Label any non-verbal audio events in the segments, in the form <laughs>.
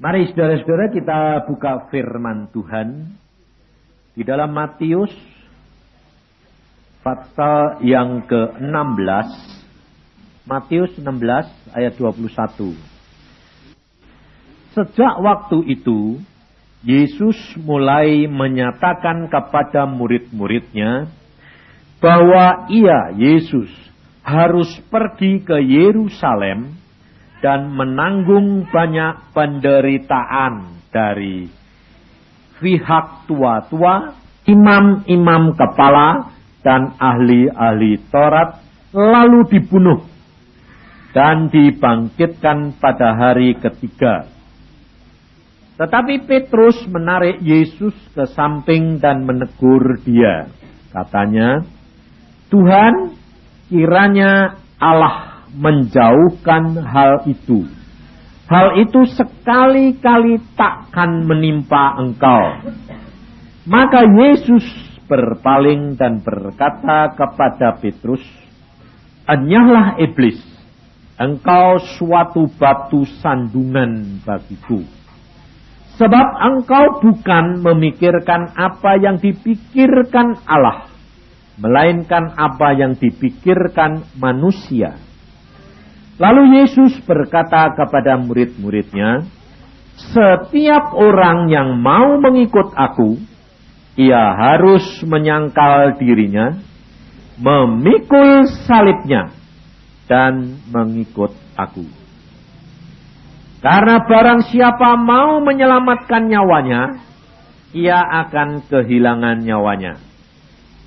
Mari saudara-saudara kita buka firman Tuhan di dalam Matius pasal yang ke-16 Matius 16 ayat 21 Sejak waktu itu Yesus mulai menyatakan kepada murid-muridnya bahwa ia Yesus harus pergi ke Yerusalem dan menanggung banyak penderitaan dari pihak tua-tua, imam-imam kepala, dan ahli-ahli Taurat, lalu dibunuh dan dibangkitkan pada hari ketiga. Tetapi Petrus menarik Yesus ke samping dan menegur dia. Katanya, Tuhan, kiranya Allah menjauhkan hal itu. Hal itu sekali-kali takkan menimpa engkau. Maka Yesus berpaling dan berkata kepada Petrus, Enyahlah iblis, engkau suatu batu sandungan bagiku. Sebab engkau bukan memikirkan apa yang dipikirkan Allah, melainkan apa yang dipikirkan manusia. Lalu Yesus berkata kepada murid-muridnya, setiap orang yang mau mengikut aku, ia harus menyangkal dirinya, memikul salibnya, dan mengikut aku. Karena barang siapa mau menyelamatkan nyawanya, ia akan kehilangan nyawanya.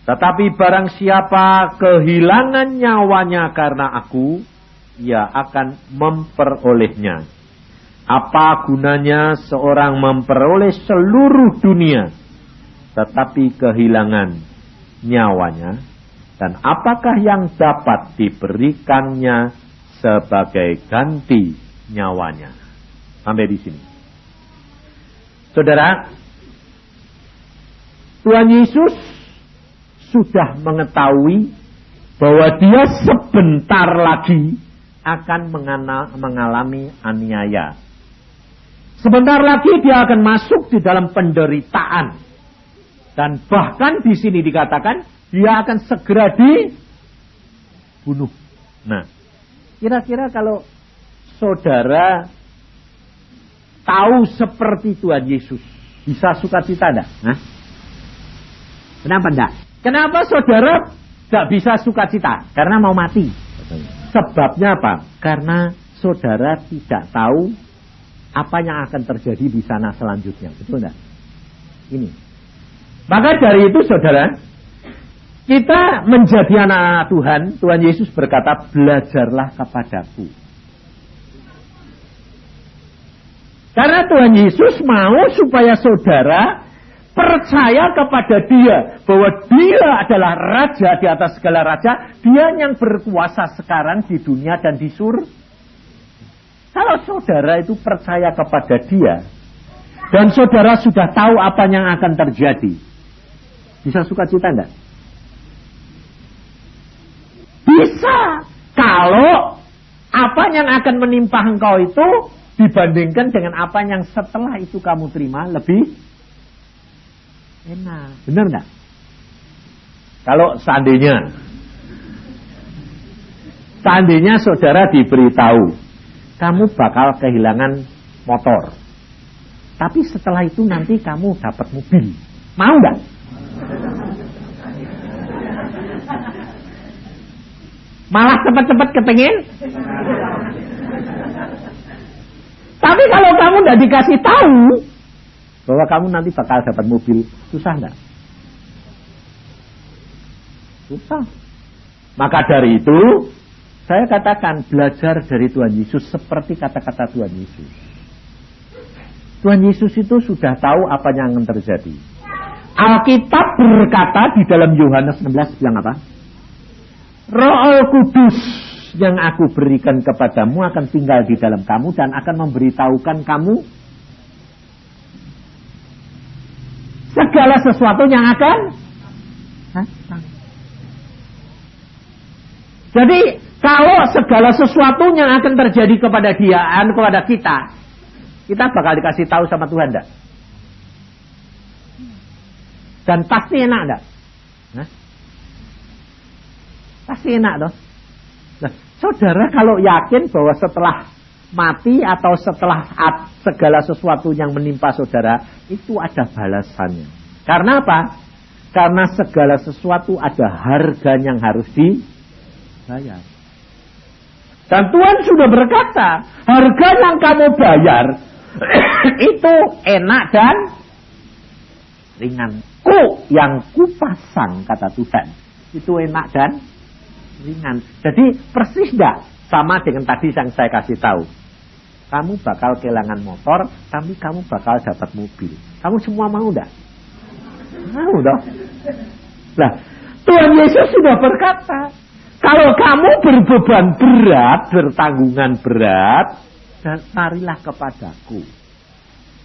Tetapi barang siapa kehilangan nyawanya karena aku, ia akan memperolehnya. Apa gunanya seorang memperoleh seluruh dunia tetapi kehilangan nyawanya? Dan apakah yang dapat diberikannya sebagai ganti nyawanya? Sampai di sini. Saudara, Tuhan Yesus sudah mengetahui bahwa dia sebentar lagi akan mengalami aniaya. Sebentar lagi dia akan masuk di dalam penderitaan. Dan bahkan di sini dikatakan dia akan segera dibunuh. Nah, kira-kira kalau saudara tahu seperti Tuhan Yesus, bisa suka cita enggak? Nah, kenapa enggak? Kenapa saudara tidak bisa suka cita? Karena mau mati. Sebabnya apa? Karena saudara tidak tahu apa yang akan terjadi di sana selanjutnya. Betul enggak? Ini. Maka dari itu saudara, kita menjadi anak-anak Tuhan, Tuhan Yesus berkata, belajarlah kepadaku. Karena Tuhan Yesus mau supaya saudara percaya kepada dia bahwa dia adalah raja di atas segala raja, dia yang berkuasa sekarang di dunia dan di sur. Kalau saudara itu percaya kepada dia dan saudara sudah tahu apa yang akan terjadi, bisa suka cita enggak? Bisa kalau apa yang akan menimpa engkau itu dibandingkan dengan apa yang setelah itu kamu terima lebih Enak. Benar nggak? Kalau seandainya, seandainya saudara diberitahu, kamu bakal kehilangan motor. Tapi setelah itu nanti kamu dapat mobil. Mau nggak? Malah cepat-cepat kepengen? Tapi kalau kamu udah dikasih tahu, bahwa kamu nanti bakal dapat mobil, susah enggak? Susah. Maka dari itu, saya katakan belajar dari Tuhan Yesus seperti kata-kata Tuhan Yesus. Tuhan Yesus itu sudah tahu apa yang akan terjadi. Alkitab berkata di dalam Yohanes 16 bilang apa? Roh Kudus yang aku berikan kepadamu akan tinggal di dalam kamu dan akan memberitahukan kamu segala sesuatu yang akan Jadi kalau segala sesuatu yang akan terjadi kepada dia, kepada kita, kita bakal dikasih tahu sama Tuhan enggak? Dan pasti enak enggak? Nah, pasti enak dong. Nah, saudara kalau yakin bahwa setelah mati atau setelah segala sesuatu yang menimpa saudara itu ada balasannya. Karena apa? Karena segala sesuatu ada harga yang harus dibayar. Dan Tuhan sudah berkata, harga yang kamu bayar <coughs> itu enak dan ringan. Ku yang kupasang kata Tuhan. Itu enak dan ringan. Jadi persis tidak sama dengan tadi yang saya kasih tahu. Kamu bakal kehilangan motor, tapi kamu bakal dapat mobil. Kamu semua mau tidak? Mau dong. Nah, Tuhan Yesus sudah berkata, kalau kamu berbeban berat, bertanggungan berat, dan marilah kepadaku.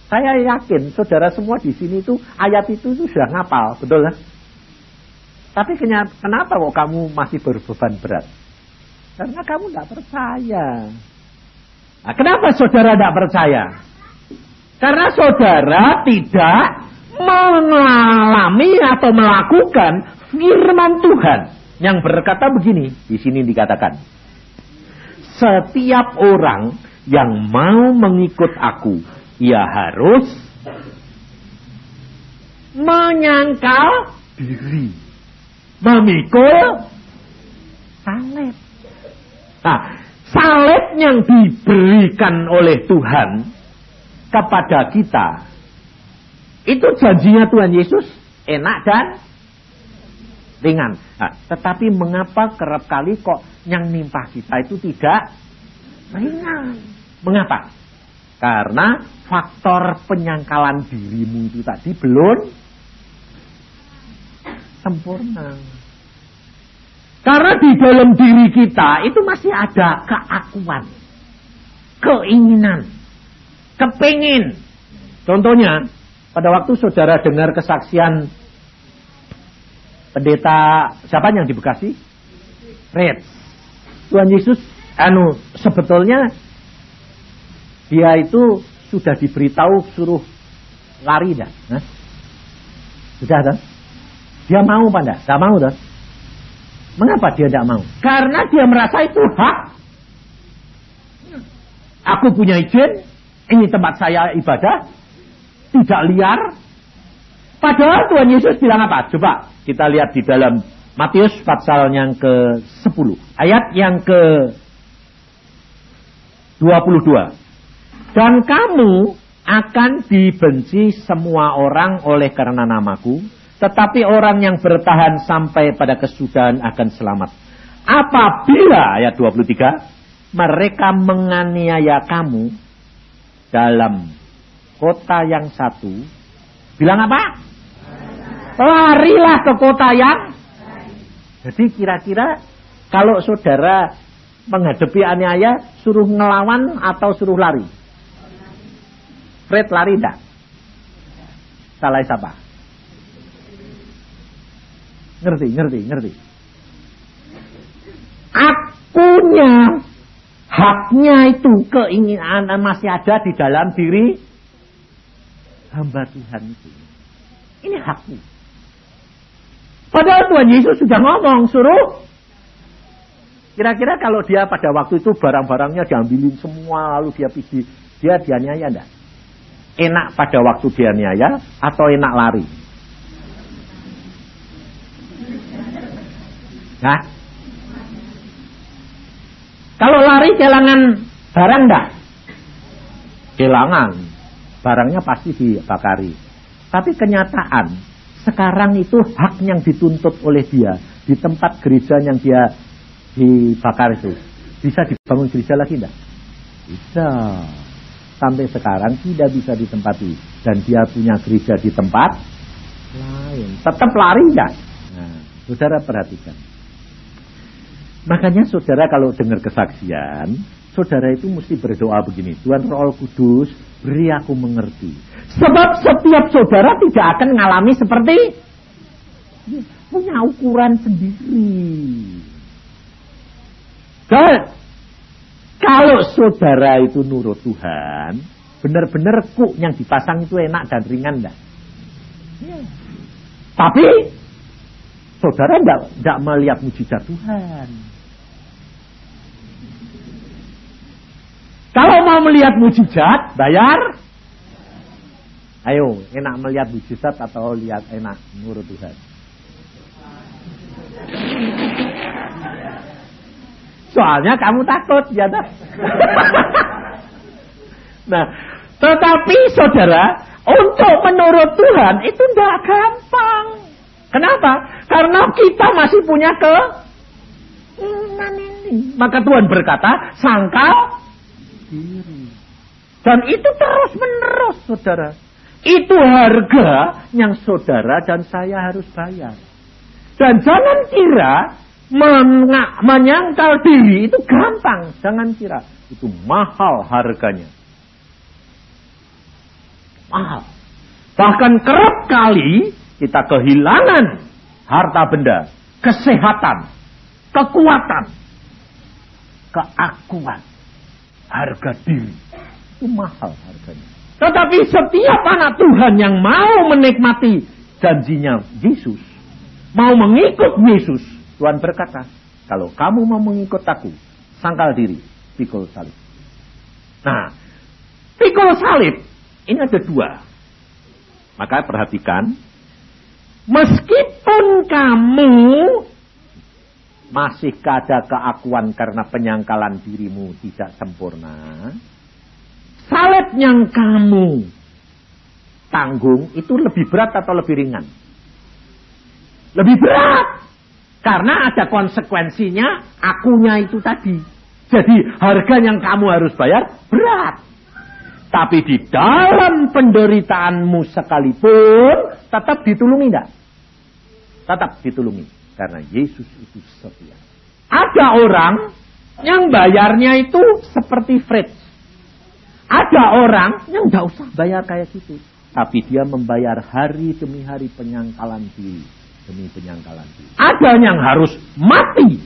Saya yakin saudara semua di sini itu ayat itu, itu sudah ngapal, betul kan? Tapi kenapa kok kamu masih berbeban berat? Karena kamu tidak percaya. Nah, kenapa saudara tidak percaya? Karena saudara tidak mengalami atau melakukan firman Tuhan yang berkata begini. Di sini dikatakan, setiap orang yang mau mengikut aku ia harus menyangkal diri. Memikul salib. Nah, salib yang diberikan oleh Tuhan kepada kita itu janjinya Tuhan Yesus enak dan ringan. Nah, tetapi mengapa kerap kali kok yang nimpa kita itu tidak ringan? Mengapa? Karena faktor penyangkalan dirimu itu tadi belum sempurna. Karena di dalam diri kita itu masih ada keakuan, keinginan, kepingin. Contohnya, pada waktu saudara dengar kesaksian pendeta siapa yang di Bekasi? Red. Tuhan Yesus anu sebetulnya dia itu sudah diberitahu suruh lari dah. Nah? Sudah kan? Dia mau pada? Tidak mau dah. Mengapa dia tidak mau? Karena dia merasa itu hak. Aku punya izin, ini tempat saya ibadah, tidak liar. Padahal Tuhan Yesus bilang apa? Coba kita lihat di dalam Matius pasal yang ke-10. Ayat yang ke-22. Dan kamu akan dibenci semua orang oleh karena namaku. Tetapi orang yang bertahan sampai pada kesudahan akan selamat. Apabila, ayat 23, mereka menganiaya kamu dalam kota yang satu. Bilang apa? Larilah ke kota yang. Jadi kira-kira kalau saudara menghadapi aniaya, suruh ngelawan atau suruh lari? Fred lari enggak? Salah siapa? Ngerti, ngerti, ngerti. Akunya, haknya itu keinginan masih ada di dalam diri hamba Tuhan itu. Ini haknya. Padahal Tuhan Yesus sudah ngomong, suruh Kira-kira kalau dia pada waktu itu barang-barangnya diambilin semua lalu dia pergi, dia dianiaya enggak? enak pada waktu dia niaya atau enak lari? Nah, kalau lari kehilangan barang enggak? Kehilangan. Barangnya pasti dibakari. Tapi kenyataan, sekarang itu hak yang dituntut oleh dia. Di tempat gereja yang dia dibakar itu. Bisa dibangun gereja lagi enggak? Bisa sampai sekarang tidak bisa ditempati dan dia punya gereja di tempat lain tetap lari enggak nah, saudara perhatikan makanya saudara kalau dengar kesaksian saudara itu mesti berdoa begini Tuhan Roh Kudus beri aku mengerti sebab setiap saudara tidak akan mengalami seperti punya ukuran sendiri dan kalau saudara itu nurut Tuhan, benar-benar kuk yang dipasang itu enak dan ringan enggak? Ya. Tapi saudara enggak, enggak melihat mujizat Tuhan. Kalau mau melihat mujizat, bayar. Ayo, enak melihat mujizat atau lihat enak menurut Tuhan? Soalnya kamu takut, ya tak? <laughs> nah, tetapi saudara, untuk menurut Tuhan itu tidak gampang. Kenapa? Karena kita masih punya ke. Maka Tuhan berkata, sangkal diri. Dan itu terus menerus, saudara. Itu harga yang saudara dan saya harus bayar. Dan jangan kira menyangkal diri itu gampang. Jangan kira. Itu mahal harganya. Mahal. Bahkan kerap kali kita kehilangan harta benda, kesehatan, kekuatan, keakuan, harga diri. Itu mahal harganya. Tetapi setiap anak Tuhan yang mau menikmati janjinya Yesus, mau mengikut Yesus, Tuhan berkata, kalau kamu mau mengikut aku, sangkal diri, pikul salib. Nah, pikul salib ini ada dua. Maka perhatikan, meskipun kamu masih ada keakuan karena penyangkalan dirimu tidak sempurna, salib yang kamu tanggung itu lebih berat atau lebih ringan? Lebih berat. Karena ada konsekuensinya akunya itu tadi. Jadi harga yang kamu harus bayar berat. Tapi di dalam penderitaanmu sekalipun tetap ditulungi enggak? Tetap ditulungi. Karena Yesus itu setia. Ada orang yang bayarnya itu seperti Fritz. Ada orang yang enggak usah bayar kayak gitu. Tapi dia membayar hari demi hari penyangkalan diri demi penyangkalan diri. Ada yang harus mati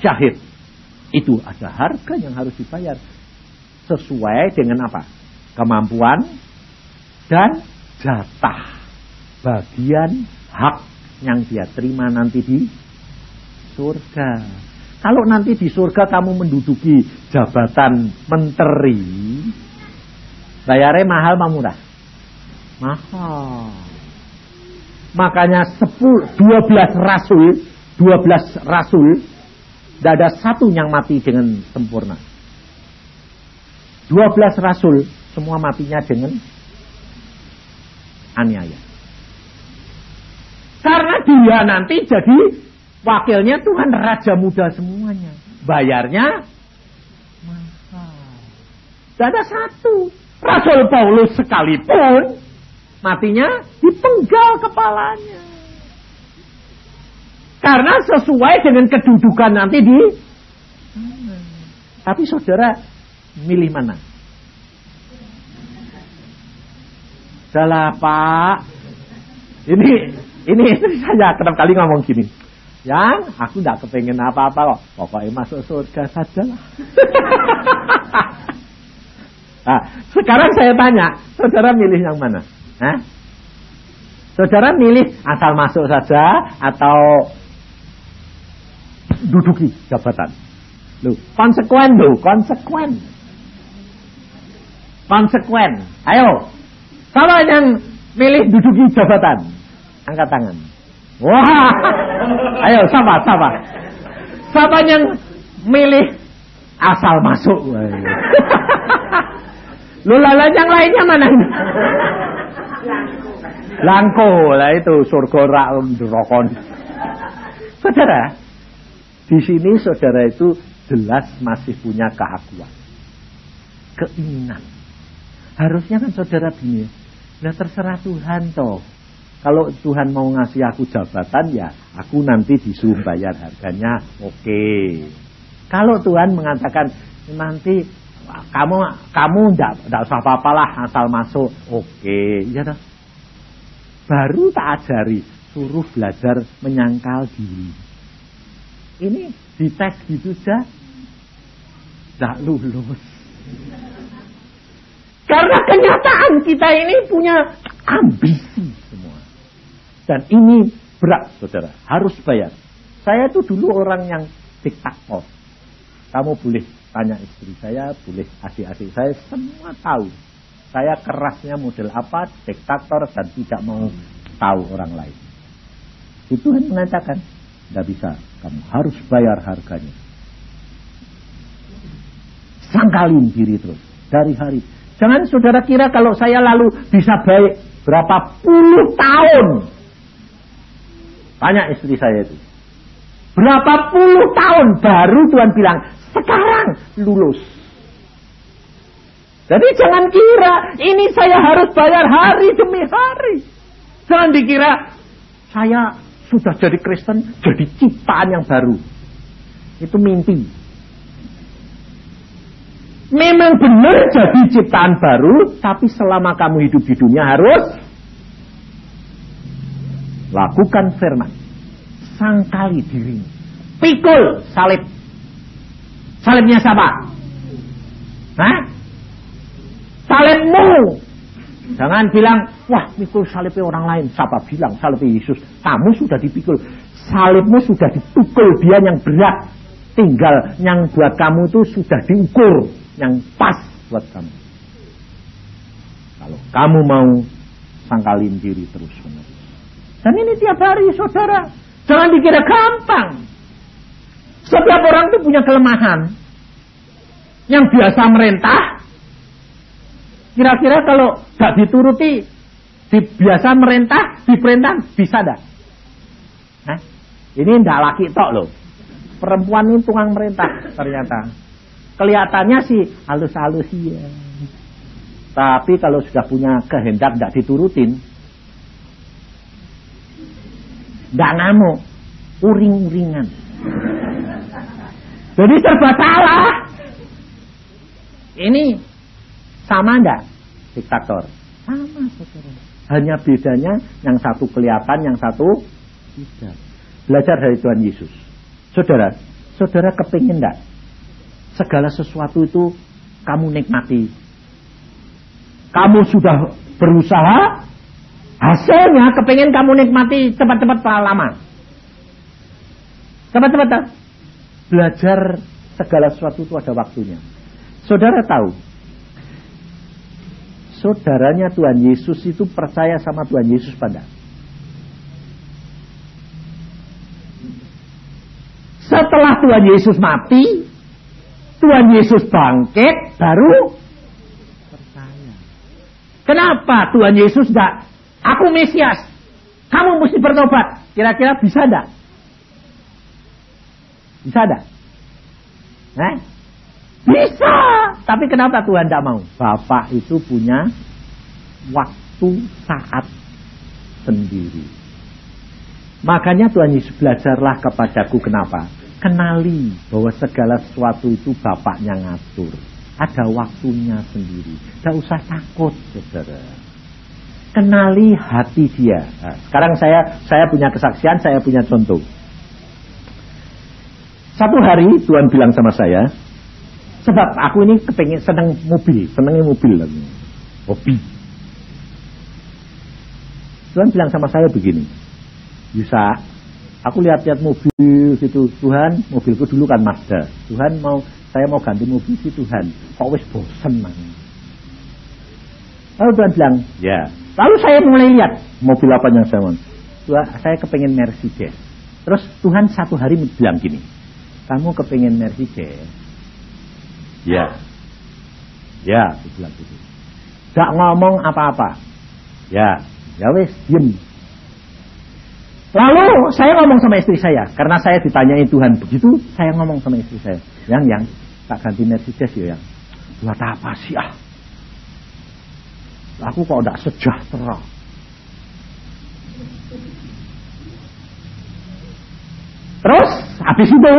syahid. Itu ada harga yang harus dibayar sesuai dengan apa? Kemampuan dan jatah bagian hak yang dia terima nanti di surga. Kalau nanti di surga kamu menduduki jabatan menteri, bayarnya mahal apa murah? Mahal. Makanya 10, 12 rasul, 12 rasul, tidak ada satu yang mati dengan sempurna. 12 rasul, semua matinya dengan aniaya. Karena dia nanti jadi wakilnya Tuhan Raja Muda semuanya. Bayarnya mahal. Tidak ada satu. Rasul Paulus sekalipun Matinya dipenggal kepalanya. Karena sesuai dengan kedudukan nanti di Tapi saudara milih mana? Salah Pak. Ini ini <laughs> saya kerap kali ngomong gini. Yang aku tidak kepengen apa-apa kok. Pokoknya masuk surga saja lah. <laughs> nah, sekarang saya tanya, saudara milih yang mana? Hah? Saudara milih asal masuk saja atau duduki jabatan. Loh, konsekuen loh, konsekuen. Konsekuen. Ayo. Siapa yang milih duduki jabatan? Angkat tangan. Wah. Ayo, siapa, siapa? Siapa yang milih asal masuk? <laughs> Lu lalu yang lainnya mana? Langko lah itu surga rak rokon. Saudara, di sini saudara itu jelas masih punya keakuan. Keinginan. Harusnya kan saudara begini. Nah terserah Tuhan toh. Kalau Tuhan mau ngasih aku jabatan ya aku nanti disuruh bayar harganya oke. Okay. Kalau Tuhan mengatakan nanti kamu kamu tidak usah apa-apalah asal masuk oke okay. ya toh baru tak ajari suruh belajar menyangkal diri. Ini di tes gitu saja, tidak lulus. Karena kenyataan kita ini punya ambisi. Dan ini berat, saudara. Harus bayar. Saya itu dulu orang yang diktator. Kamu boleh tanya istri saya, boleh adik-adik saya, semua tahu. Saya kerasnya model apa, diktator dan tidak mau tahu orang lain. Itu Tuhan mengatakan, tidak bisa, kamu harus bayar harganya. Sangkalin diri terus, dari hari. Jangan saudara kira kalau saya lalu bisa baik berapa puluh tahun. Tanya istri saya itu. Berapa puluh tahun baru Tuhan bilang, sekarang lulus. Jadi jangan kira ini saya harus bayar hari demi hari. Jangan dikira saya sudah jadi Kristen, jadi ciptaan yang baru. Itu mimpi. Memang benar jadi ciptaan baru, tapi selama kamu hidup di dunia harus lakukan firman. Sangkali dirimu. Pikul salib. Salibnya siapa? Hah? Salibmu. Jangan bilang, wah pikul salibnya orang lain. Siapa bilang salibnya Yesus? Kamu sudah dipikul. Salibmu sudah dipikul dia yang berat. Tinggal yang buat kamu itu sudah diukur yang pas buat kamu. Kalau kamu mau sangkalin diri terus menerus. Dan ini tiap hari saudara. Jangan dikira gampang. Setiap orang itu punya kelemahan. Yang biasa merentah. Kira-kira kalau gak dituruti. Di, biasa merentah, diperintah, bisa dah. Nah, ini ndak laki tok loh. Perempuan ini tukang merentah ternyata. Kelihatannya sih halus-halus ya. Tapi kalau sudah punya kehendak tidak diturutin, tidak ngamuk, uring-uringan. Jadi serba salah. Ini sama ndak diktator? Sama saudara. Hanya bedanya yang satu kelihatan, yang satu tidak. Belajar dari Tuhan Yesus. Saudara, saudara kepingin ndak segala sesuatu itu kamu nikmati. Kamu sudah berusaha, hasilnya kepengen kamu nikmati cepat-cepat lama. Cepat-cepat. Belajar segala sesuatu itu ada waktunya. Saudara tahu, saudaranya Tuhan Yesus itu percaya sama Tuhan Yesus pada. Setelah Tuhan Yesus mati, Tuhan Yesus bangkit baru percaya. Kenapa Tuhan Yesus tidak? Aku Mesias. Kamu mesti bertobat. Kira-kira bisa tidak? Bisa tidak? Eh? Bisa. Tapi kenapa Tuhan tidak mau? Bapak itu punya waktu saat sendiri. Makanya Tuhan Yesus belajarlah kepadaku kenapa? Kenali bahwa segala sesuatu itu bapaknya ngatur. Ada waktunya sendiri. Tidak usah takut, saudara. Kenali hati dia. Nah, sekarang saya saya punya kesaksian, saya punya contoh. Satu hari Tuhan bilang sama saya, sebab aku ini kepengen senang mobil, senangnya mobil lagi. Hobi. Tuhan bilang sama saya begini, Yusa, Aku lihat-lihat mobil situ Tuhan, mobilku dulu kan Mazda. Tuhan mau saya mau ganti mobil si Tuhan. Kok wis bosen man. Lalu Tuhan bilang, ya. Lalu saya mulai lihat mobil apa yang saya mau. Saya kepengen Mercedes. Terus Tuhan satu hari bilang gini, kamu kepengen Mercedes? Ya. Ya, bilang gitu. Gak ngomong apa-apa. Ya, ya wes, diem. Lalu saya ngomong sama istri saya, karena saya ditanyai Tuhan begitu, saya ngomong sama istri saya, yang yang tak ganti Mercedes ya yang, buat apa sih ah? Aku kok tidak sejahtera. Terus habis itu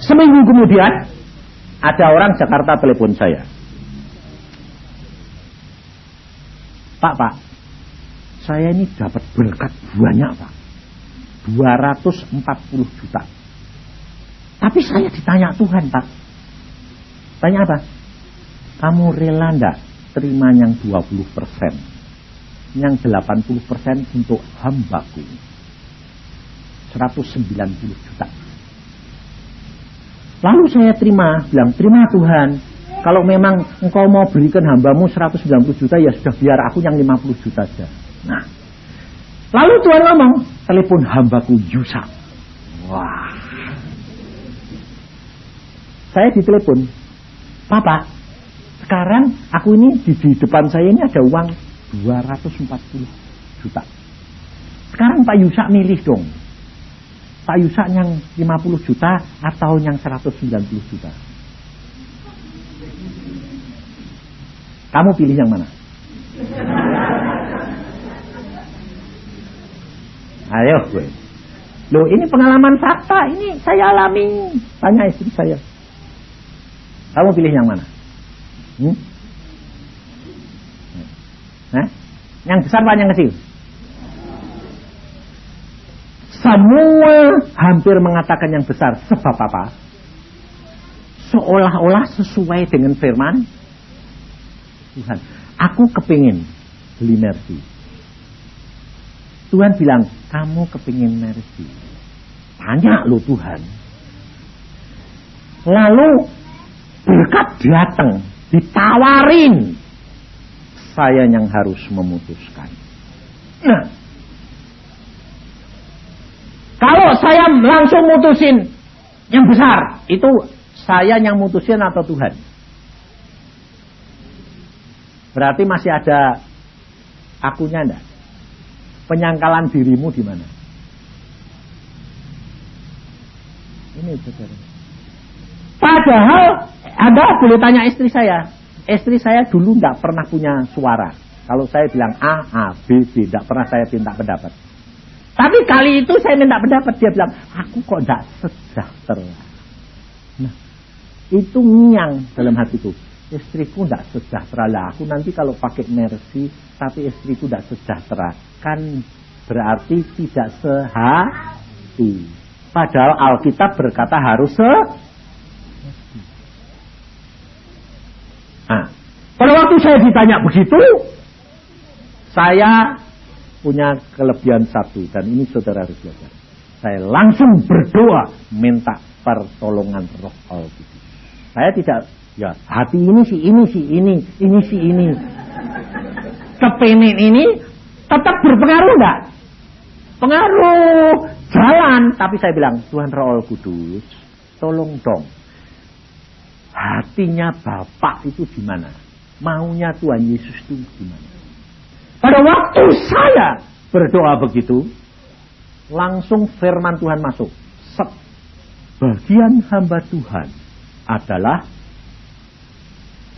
seminggu kemudian ada orang Jakarta telepon saya. Pak, Pak, saya ini dapat berkat banyak Pak. 240 juta. Tapi saya ditanya Tuhan Pak. Tanya apa? Kamu rela enggak terima yang 20 persen. Yang 80 persen untuk hambaku. 190 juta. Lalu saya terima, bilang, terima Tuhan. Kalau memang engkau mau berikan hambamu 190 juta, ya sudah biar aku yang 50 juta saja. Nah, lalu Tuhan ngomong, telepon hambaku Yusa. Wah. Saya ditelepon, Papa, sekarang aku ini di, di depan saya ini ada uang 240 juta. Sekarang Pak Yusa milih dong. Pak Yusa yang 50 juta atau yang 190 juta? Kamu pilih yang mana? <laughs> Ayo gue. Loh ini pengalaman fakta, ini saya alami. Tanya istri saya. Kamu pilih yang mana? Hmm? Nah, yang besar apa yang kecil? Semua hampir mengatakan yang besar. Sebab apa? Seolah-olah sesuai dengan firman Tuhan. Aku kepingin beli mercy. Tuhan bilang, kamu kepingin mercy. Tanya lo Tuhan. Lalu berkat datang, ditawarin. Saya yang harus memutuskan. Nah, kalau saya langsung mutusin yang besar, itu saya yang mutusin atau Tuhan? Berarti masih ada akunya enggak? Penyangkalan dirimu di mana? Ini saudara. Padahal Anda boleh tanya istri saya. Istri saya dulu enggak pernah punya suara. Kalau saya bilang A, A, B, B, tidak pernah saya minta pendapat. Tapi kali itu saya minta pendapat dia bilang, aku kok tidak sejahtera. Nah, itu nyang dalam hatiku. Istriku tidak sejahtera lah. Aku nanti kalau pakai mercy, tapi istriku tidak sejahtera, kan berarti tidak sehati. Padahal Alkitab berkata harus se. Nah, pada waktu saya ditanya begitu, saya punya kelebihan satu dan ini saudara harus belajar. Saya langsung berdoa minta pertolongan Roh Alkudus. Saya tidak ya hati ini si ini si ini ini si ini. Kepengen ini tetap berpengaruh enggak? Pengaruh jalan tapi saya bilang Tuhan Roh Kudus tolong dong hatinya Bapak itu di mana? Maunya Tuhan Yesus itu di mana? Pada waktu saya berdoa begitu, langsung firman Tuhan masuk. Sep. Bagian hamba Tuhan adalah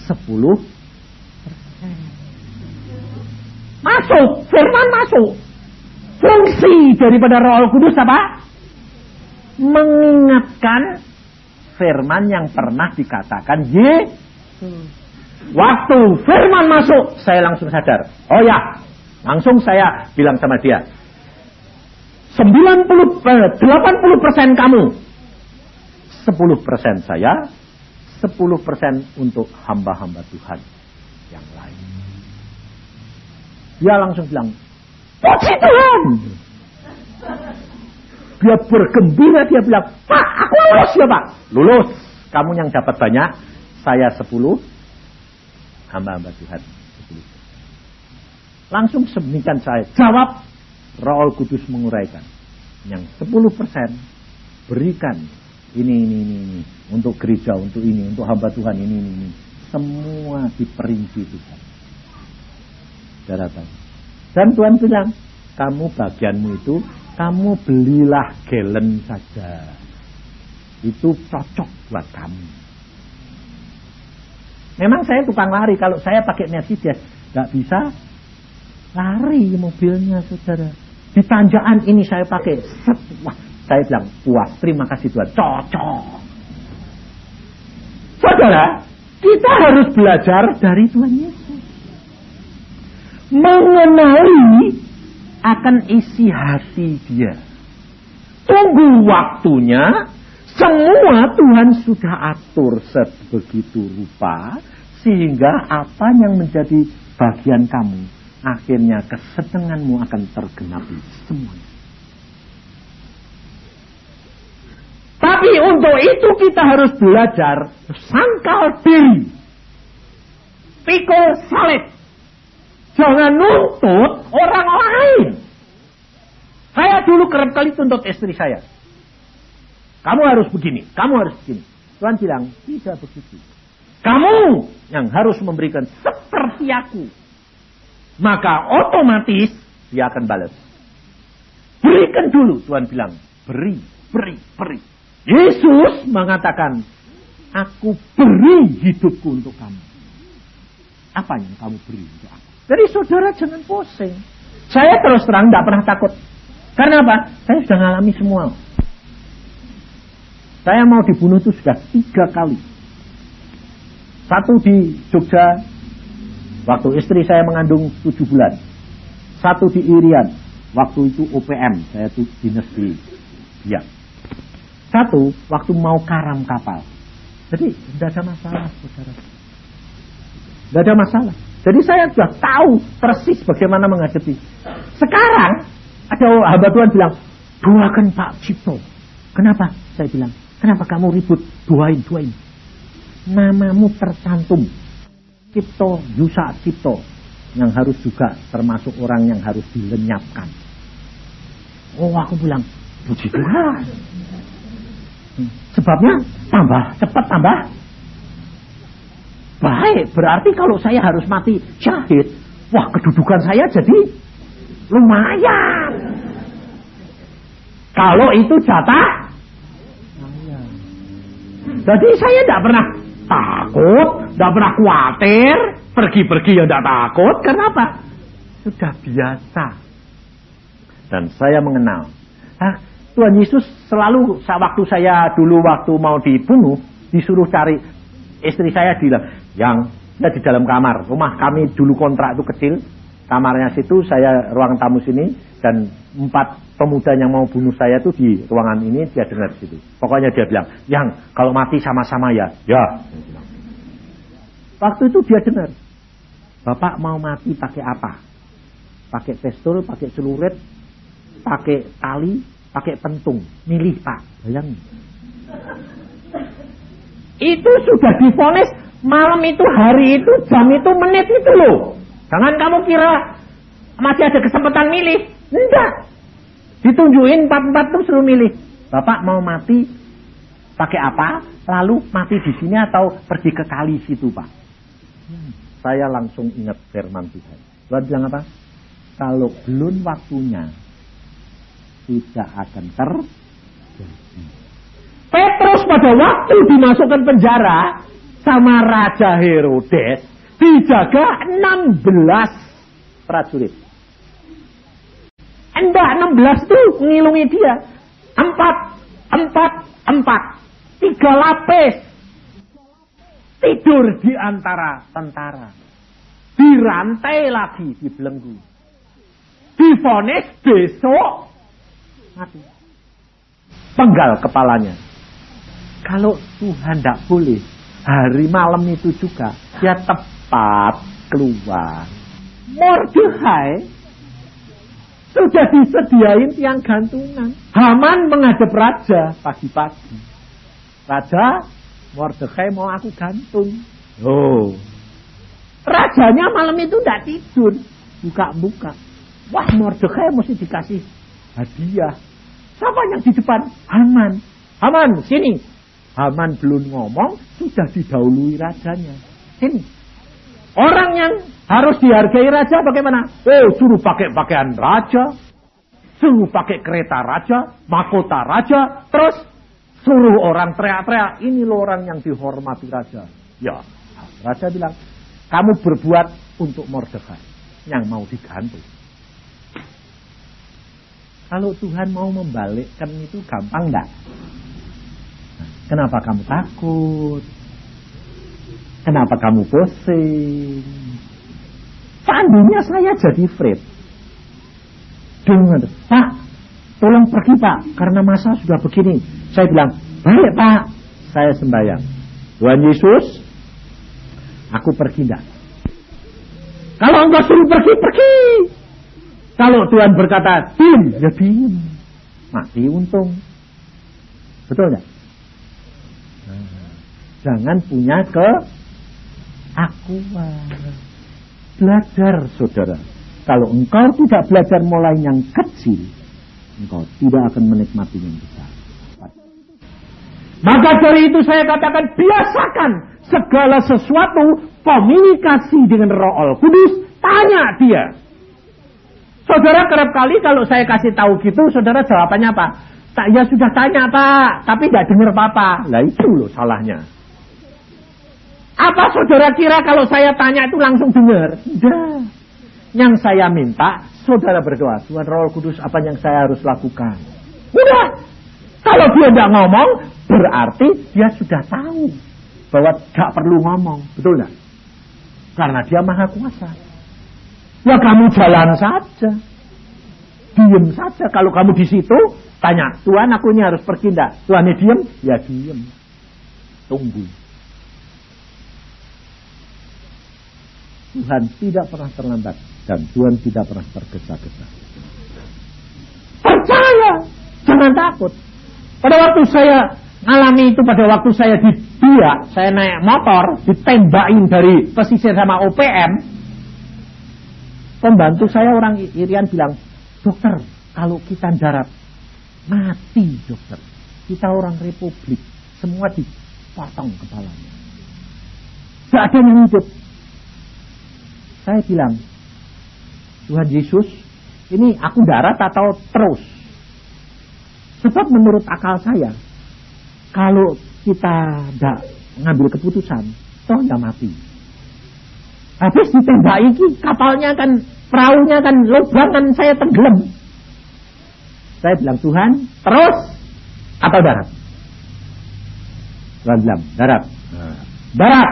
10 Masuk, firman masuk. Fungsi daripada Roh Kudus apa? Mengingatkan firman yang pernah dikatakan Yesus. Waktu firman masuk, saya langsung sadar. Oh ya, langsung saya bilang sama dia. 90, 80 eh, persen kamu. 10 persen saya, 10 persen untuk hamba-hamba Tuhan yang lain. Dia langsung bilang, Puji Tuhan! Dia bergembira, dia bilang, Pak, aku lulus ya Pak. Lulus. Kamu yang dapat banyak, saya 10, hamba-hamba Tuhan. Langsung semikian saya jawab, Raul Kudus menguraikan. Yang 10% berikan ini, ini, ini, ini. Untuk gereja, untuk ini, untuk hamba Tuhan, ini, ini, ini. Semua diperinci Tuhan. Daratan. Dan Tuhan bilang, kamu bagianmu itu, kamu belilah gelen saja. Itu cocok buat kamu. Memang saya tukang lari. Kalau saya pakai Mercedes, nggak bisa lari mobilnya, saudara. Di tanjakan ini saya pakai, set, wah, saya bilang puas. Terima kasih Tuhan, cocok. Saudara, kita harus belajar dari Tuhan Yesus. Mengenali akan isi hati dia. Tunggu waktunya, semua Tuhan sudah atur sebegitu rupa Sehingga apa yang menjadi bagian kamu, akhirnya kesenanganmu akan tergenapi semuanya. Tapi untuk itu kita harus belajar sangkal diri. Pikul salib. Jangan nuntut orang lain. Saya dulu kerap kali tuntut istri saya. Kamu harus begini, kamu harus begini. Tuhan bilang, tidak begitu. Kamu yang harus memberikan seperti aku. Maka otomatis dia akan balas. Berikan dulu, Tuhan bilang. Beri, beri, beri. Yesus mengatakan, aku beri hidupku untuk kamu. Apa yang kamu beri untuk aku? Jadi saudara jangan pusing. Saya terus terang tidak pernah takut. Karena apa? Saya sudah mengalami semua. Saya mau dibunuh itu sudah tiga kali. Satu di Jogja, waktu istri saya mengandung tujuh bulan. Satu di Irian, waktu itu OPM, saya tuh dinas di ya. Satu, waktu mau karam kapal. Jadi tidak ada masalah, saudara. Tidak ada masalah. Jadi saya sudah tahu persis bagaimana menghadapi. Sekarang ada hamba Tuhan bilang, doakan Pak Cipto. Kenapa? Saya bilang, kenapa kamu ribut? Doain, doain. Namamu tercantum. Cipto, Yusa Cipto. Yang harus juga termasuk orang yang harus dilenyapkan. Oh aku bilang, puji Tuhan. Hmm, sebabnya tambah cepat tambah baik. Berarti kalau saya harus mati syahid, wah kedudukan saya jadi lumayan. Kalau itu jatah jadi saya tidak pernah takut, tidak pernah khawatir, pergi-pergi ya tidak takut. Kenapa? Sudah biasa. Dan saya mengenal. Nah, Tuhan Yesus selalu waktu saya dulu waktu mau dibunuh, disuruh cari istri saya bilang, yang ya di dalam kamar. Rumah kami dulu kontrak itu kecil, kamarnya situ, saya ruang tamu sini, dan empat pemuda yang mau bunuh saya itu di ruangan ini, dia dengar di situ. Pokoknya dia bilang, yang kalau mati sama-sama ya, ya. Waktu itu dia dengar, Bapak mau mati pakai apa? Pakai pistol, pakai celurit, pakai tali, pakai pentung. Milih Pak, bayangin. Itu sudah difonis malam itu, hari itu, jam itu, menit itu loh. Jangan kamu kira masih ada kesempatan milih. Enggak. Ditunjukin empat-empat terus suruh milih. Bapak mau mati pakai apa? Lalu mati di sini atau pergi ke kali situ, Pak? Hmm. Saya langsung ingat firman Tuhan. Tuhan bilang apa? Kalau belum waktunya, tidak akan terjadi. Petrus pada waktu dimasukkan penjara sama Raja Herodes, dijaga 16 prajurit. Enggak 16 tuh ngilungi dia. Empat, empat, empat. Tiga lapis. Tidur di antara tentara. Dirantai lagi, dibelenggu. Difonis besok mati. Penggal kepalanya. Kalau Tuhan tidak boleh, hari malam itu juga dia tepat keluar. Mordechai sudah disediain tiang gantungan. Haman menghadap raja pagi-pagi. Raja, Mordechai mau aku gantung. Oh. Rajanya malam itu tidak tidur. Buka-buka. Wah Mordechai mesti dikasih hadiah. Siapa yang di depan? Haman. Haman, sini. Haman belum ngomong, sudah didahului rajanya. Sini. Orang yang harus dihargai raja bagaimana? Oh, suruh pakai pakaian raja, suruh pakai kereta raja, mahkota raja, terus suruh orang teriak-teriak, ini loh orang yang dihormati raja. Ya, raja bilang, kamu berbuat untuk Mordekai yang mau digantung. Kalau Tuhan mau membalikkan itu gampang enggak? Kenapa kamu takut? Kenapa kamu pusing? Seandainya saya jadi Fred. Dengan, Pak, tolong pergi Pak, karena masa sudah begini. Saya bilang, baik Pak, saya sembahyang. Tuhan Yesus, Aku pergi enggak? Kalau engkau suruh pergi, pergi. Kalau Tuhan berkata, diam, ya diam. Mati untung. Betul nggak? Jangan punya ke aku Belajar, saudara. Kalau engkau tidak belajar mulai yang kecil, engkau tidak akan menikmati yang besar. Maka dari itu saya katakan biasakan segala sesuatu komunikasi dengan Roh Allah Kudus, tanya dia. Saudara kerap kali kalau saya kasih tahu gitu, saudara jawabannya apa? Tak ya sudah tanya pak, tapi nggak dengar apa-apa. Lah itu loh salahnya. Apa saudara kira kalau saya tanya itu langsung dengar? Tidak. Yang saya minta, saudara berdoa. Tuhan Roh Kudus, apa yang saya harus lakukan? Udah. Kalau dia tidak ngomong, berarti dia sudah tahu bahwa gak perlu ngomong. Betul nggak? Karena dia maha kuasa. Ya kamu jalan saja. Diem saja. Kalau kamu di situ, tanya, Tuhan aku ini harus pergi enggak? Tuhan ini diem? Ya diem. Tunggu. Tuhan tidak pernah terlambat. Dan Tuhan tidak pernah tergesa-gesa. Percaya. Jangan takut. Pada waktu saya alami itu pada waktu saya di dia, saya naik motor, ditembakin dari pesisir sama OPM, Pembantu saya orang Irian bilang, dokter, kalau kita darat, mati dokter. Kita orang republik, semua dipotong kepalanya. Tidak ada yang hidup. Saya bilang, Tuhan Yesus, ini aku darat atau terus? Sebab menurut akal saya, kalau kita tidak ngambil keputusan, toh ya mati. Habis ditembaki kapalnya kan perahunya kan lubang kan saya tenggelam. Saya bilang Tuhan, terus atau darat? Tuhan bilang, darat. Darat.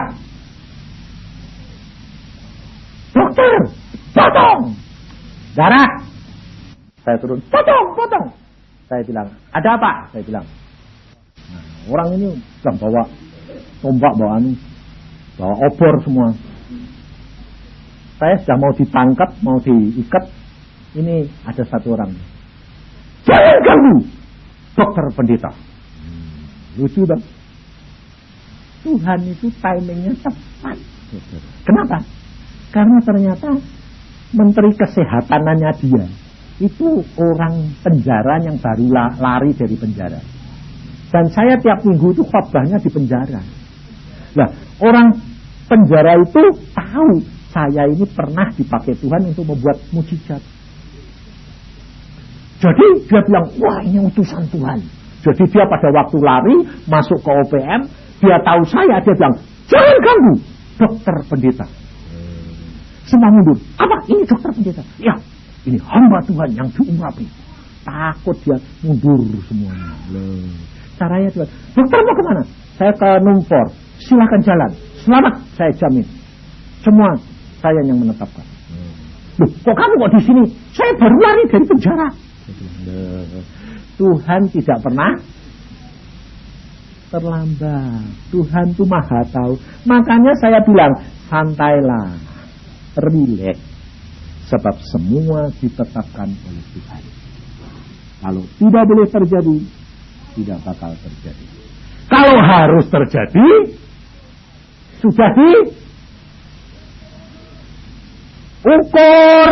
Dokter, potong. Darat. Saya turun, potong, potong. Saya bilang, ada apa? Saya bilang, nah, orang ini sedang bawa tombak, bawa anu, bawa obor semua saya sudah mau ditangkap, mau diikat. Ini ada satu orang. Jangan ganggu dokter pendeta. Hmm, lucu dong. Tuhan itu timingnya tepat. Kenapa? Karena ternyata menteri kesehatanannya dia itu orang penjara yang baru lari dari penjara. Dan saya tiap minggu itu khotbahnya di penjara. Nah, orang penjara itu tahu saya ini pernah dipakai Tuhan untuk membuat mujizat. Jadi dia bilang, wah ini utusan Tuhan. Jadi dia pada waktu lari masuk ke OPM, dia tahu saya, dia bilang, jangan ganggu dokter pendeta. Semua mundur. Apa? Ini dokter pendeta. Ya, ini hamba Tuhan yang diurapi. Takut dia mundur semuanya. Caranya Tuhan. Dokter mau ke mana? Saya ke Numfor. Silahkan jalan. Selamat, saya jamin. Semua saya yang menetapkan. Loh, kok kamu kok di sini? Saya baru lari dari penjara. Tuhan tidak pernah terlambat. Tuhan itu maha tahu. Makanya saya bilang, santailah, rileks. Sebab semua ditetapkan oleh Tuhan. Kalau tidak boleh terjadi, tidak bakal terjadi. Kalau harus terjadi, sudah di Ukur.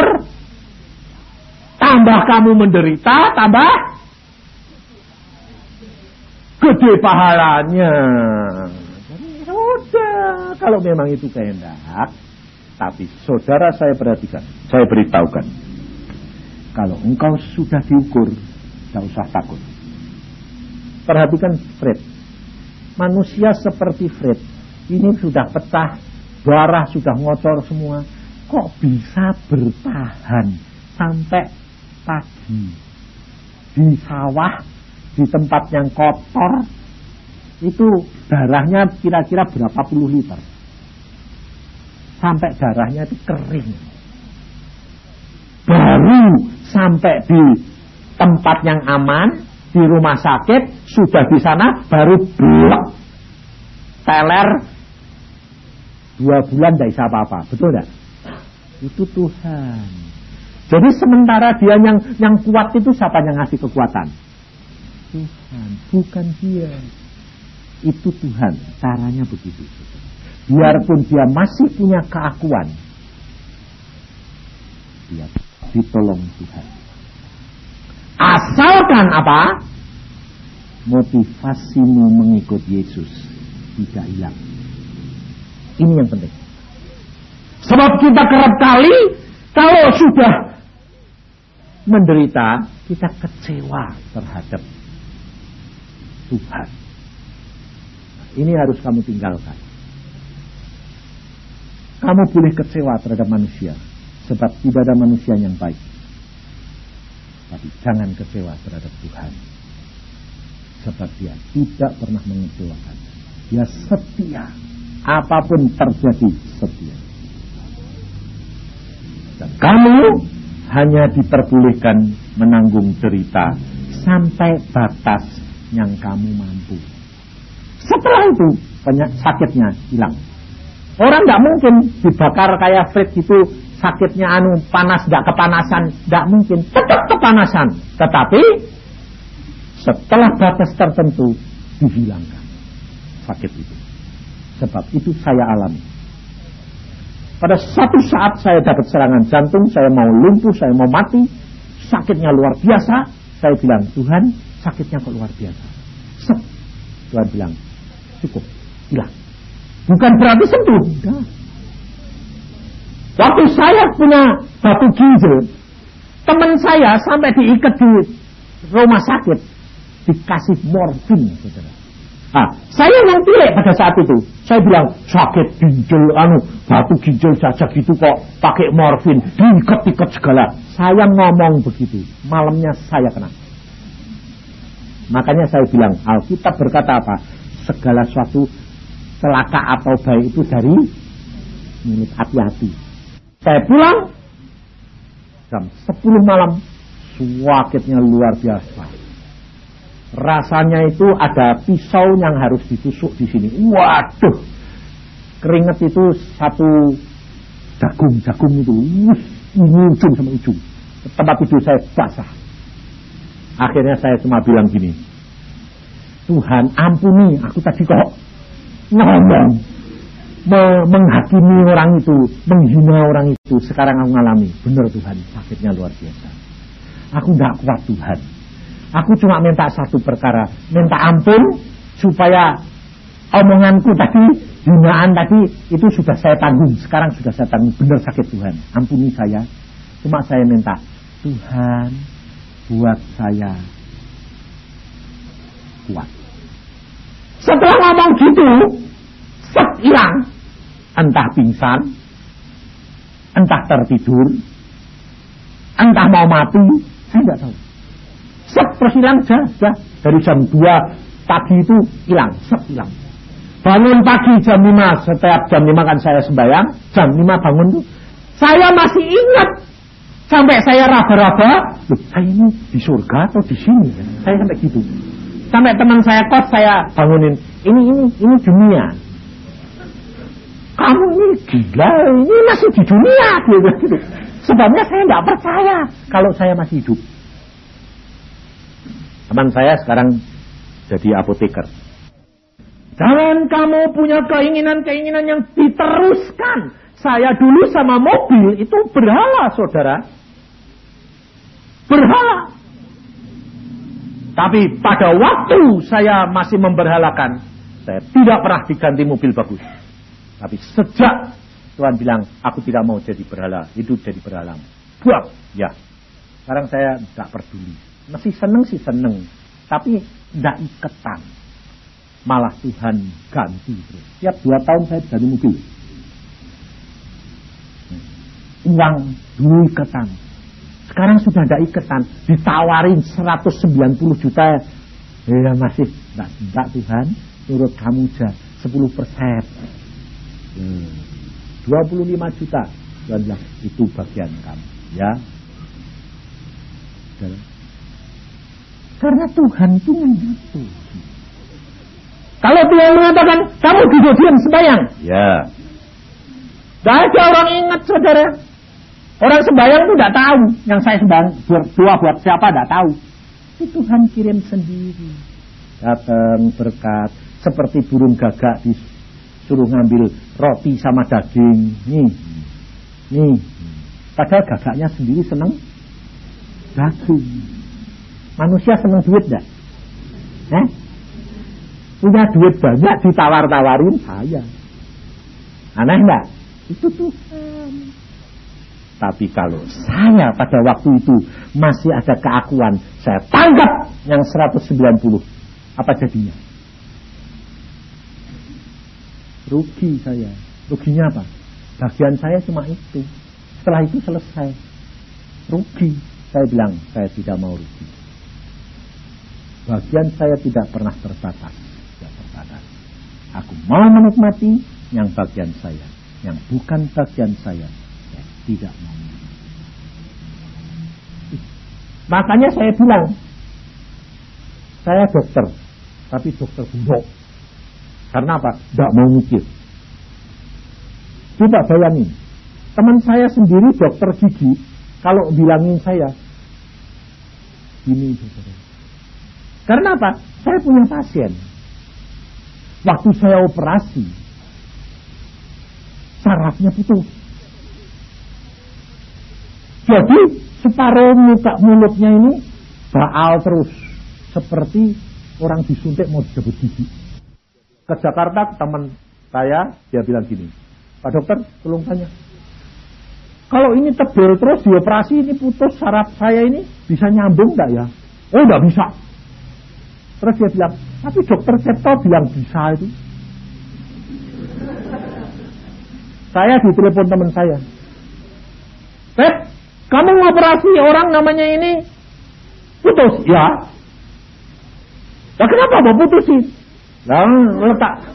Tambah kamu menderita, tambah gede pahalanya. Sudah, kalau memang itu kehendak. Tapi saudara saya perhatikan, saya beritahukan. Kalau engkau sudah diukur, tidak usah takut. Perhatikan Fred. Manusia seperti Fred. Ini sudah pecah, darah sudah ngocor semua kok bisa bertahan sampai pagi di sawah di tempat yang kotor itu darahnya kira-kira berapa puluh liter sampai darahnya itu kering baru sampai di tempat yang aman di rumah sakit sudah di sana baru blok teler dua bulan tidak bisa apa-apa. Betul tidak? Itu Tuhan. Jadi sementara dia yang yang kuat itu siapa yang ngasih kekuatan? Tuhan, bukan dia. Itu Tuhan. Caranya begitu. Biarpun dia masih punya keakuan, dia ditolong Tuhan. Asalkan apa? Motivasimu mengikut Yesus tidak hilang. Ini yang penting. Sebab kita kerap kali kalau sudah menderita, kita kecewa terhadap Tuhan. Ini harus kamu tinggalkan. Kamu boleh kecewa terhadap manusia, sebab tidak ada manusia yang baik. Tapi jangan kecewa terhadap Tuhan. Sebab dia tidak pernah mengecewakan. Dia setia. Apa pun terjadi setia. Dan kamu hanya diperbolehkan menanggung cerita sampai batas yang kamu mampu. Setelah itu sakitnya hilang. Orang tidak mungkin dibakar kayak Fred itu sakitnya anu panas tidak kepanasan. Tidak mungkin tetap kepanasan. Tetapi setelah batas tertentu dihilangkan sakit itu. Sebab itu saya alami. Pada satu saat saya dapat serangan jantung saya mau lumpuh saya mau mati sakitnya luar biasa. Saya bilang Tuhan sakitnya kok luar biasa? Sep. Tuhan bilang cukup hilang bukan berarti sembuh Waktu saya punya batu ginjal, teman saya sampai diikat di rumah sakit, dikasih morfin. Nah, saya yang pilih pada saat itu. Saya bilang sakit ginjal, anu batu ginjal saja gitu kok pakai morfin, diikat-ikat segala. Saya ngomong begitu, malamnya saya kena. Makanya saya bilang Alkitab berkata apa? Segala suatu celaka atau baik itu dari mulut hati-hati. Saya pulang jam 10 malam, sakitnya luar biasa. Rasanya itu ada pisau yang harus ditusuk di sini. Waduh, keringet itu satu jagung-jagung itu, ini ujung sama ujung. Tempat tidur saya basah. Akhirnya saya cuma bilang gini, Tuhan ampuni aku tadi kok ngomong menghakimi orang itu, menghina orang itu. Sekarang aku ngalami, benar Tuhan, sakitnya luar biasa. Aku tidak kuat Tuhan. Aku cuma minta satu perkara, minta ampun supaya omonganku tadi, hinaan tadi itu sudah saya tanggung. Sekarang sudah saya tanggung, benar sakit Tuhan. Ampuni saya. Cuma saya minta, Tuhan buat saya kuat. Setelah ngomong gitu, set hilang. Entah pingsan, entah tertidur, entah mau mati, saya tidak tahu. Set terus hilang saja. Dari jam 2 pagi itu hilang, set hilang. Bangun pagi jam 5, setiap jam 5 kan saya sembahyang, jam 5 bangun itu, saya masih ingat sampai saya raba-raba, saya ini di surga atau di sini? Saya sampai gitu. Sampai teman saya kos saya bangunin, ini ini ini dunia kamu ini gila, ini masih di dunia. Gitu. Sebabnya saya tidak percaya kalau saya masih hidup. Teman saya sekarang jadi apoteker. Jangan kamu punya keinginan-keinginan yang diteruskan. Saya dulu sama mobil itu berhala, saudara. Berhala. Tapi pada waktu saya masih memberhalakan, saya tidak pernah diganti mobil bagus. Tapi sejak Tuhan bilang, aku tidak mau jadi berhala, hidup jadi berhala. Buang, ya. Sekarang saya tidak peduli. Masih seneng sih seneng. Tapi tidak iketan. Malah Tuhan ganti terus. Tiap dua tahun saya ganti mobil. Uang dulu iketan. Sekarang sudah tidak iketan. Ditawarin 190 juta. Ya masih. Tidak, Tuhan. Turut kamu aja 10 persen. Hmm. 25 juta. Tuhan bilang, itu bagian kamu. Ya. Karena Tuhan itu mengatur. Kalau Tuhan mengatakan, kamu duduk diam sembahyang. Ya. Tidak ada orang ingat saudara. Orang sembahyang itu tidak tahu. Yang saya sembahyang berdoa buat siapa tidak tahu. Itu Tuhan kirim sendiri. Datang berkat. Seperti burung gagak disuruh ngambil roti sama daging. Nih. Nih. Padahal gagaknya sendiri senang daging. Manusia senang duit tidak? Eh? Punya duit banyak ditawar-tawarin saya. Aneh enggak? Itu Tuhan. Tapi kalau saya pada waktu itu masih ada keakuan, saya tangkap yang 190. Apa jadinya? Rugi saya. Ruginya apa? Bagian saya cuma itu. Setelah itu selesai. Rugi. Saya bilang, saya tidak mau rugi. Bagian saya tidak pernah terbatas. Tidak terbatas. Aku mau menikmati yang bagian saya. Yang bukan bagian saya. Tidak mau. Makanya saya bilang, saya dokter, tapi dokter buruk. Karena apa? Tidak mau mikir. Coba bayangin, teman saya sendiri dokter gigi, kalau bilangin saya, ini dokter. Karena apa? Saya punya pasien. Waktu saya operasi, sarafnya putus. Jadi separuh muka mulutnya ini baal terus. Seperti orang disuntik mau dijebut gigi. Ke Jakarta teman saya, dia bilang gini, Pak dokter tolong tanya. Kalau ini tebel terus dioperasi ini putus saraf saya ini bisa nyambung enggak ya? Oh enggak bisa. Terus dia bilang, tapi dokter Cipto bilang bisa itu. Saya ditelepon teman saya. Pep, kamu ngoperasi orang namanya ini putus. Ya. Nah kenapa mau putusin? Nah, letak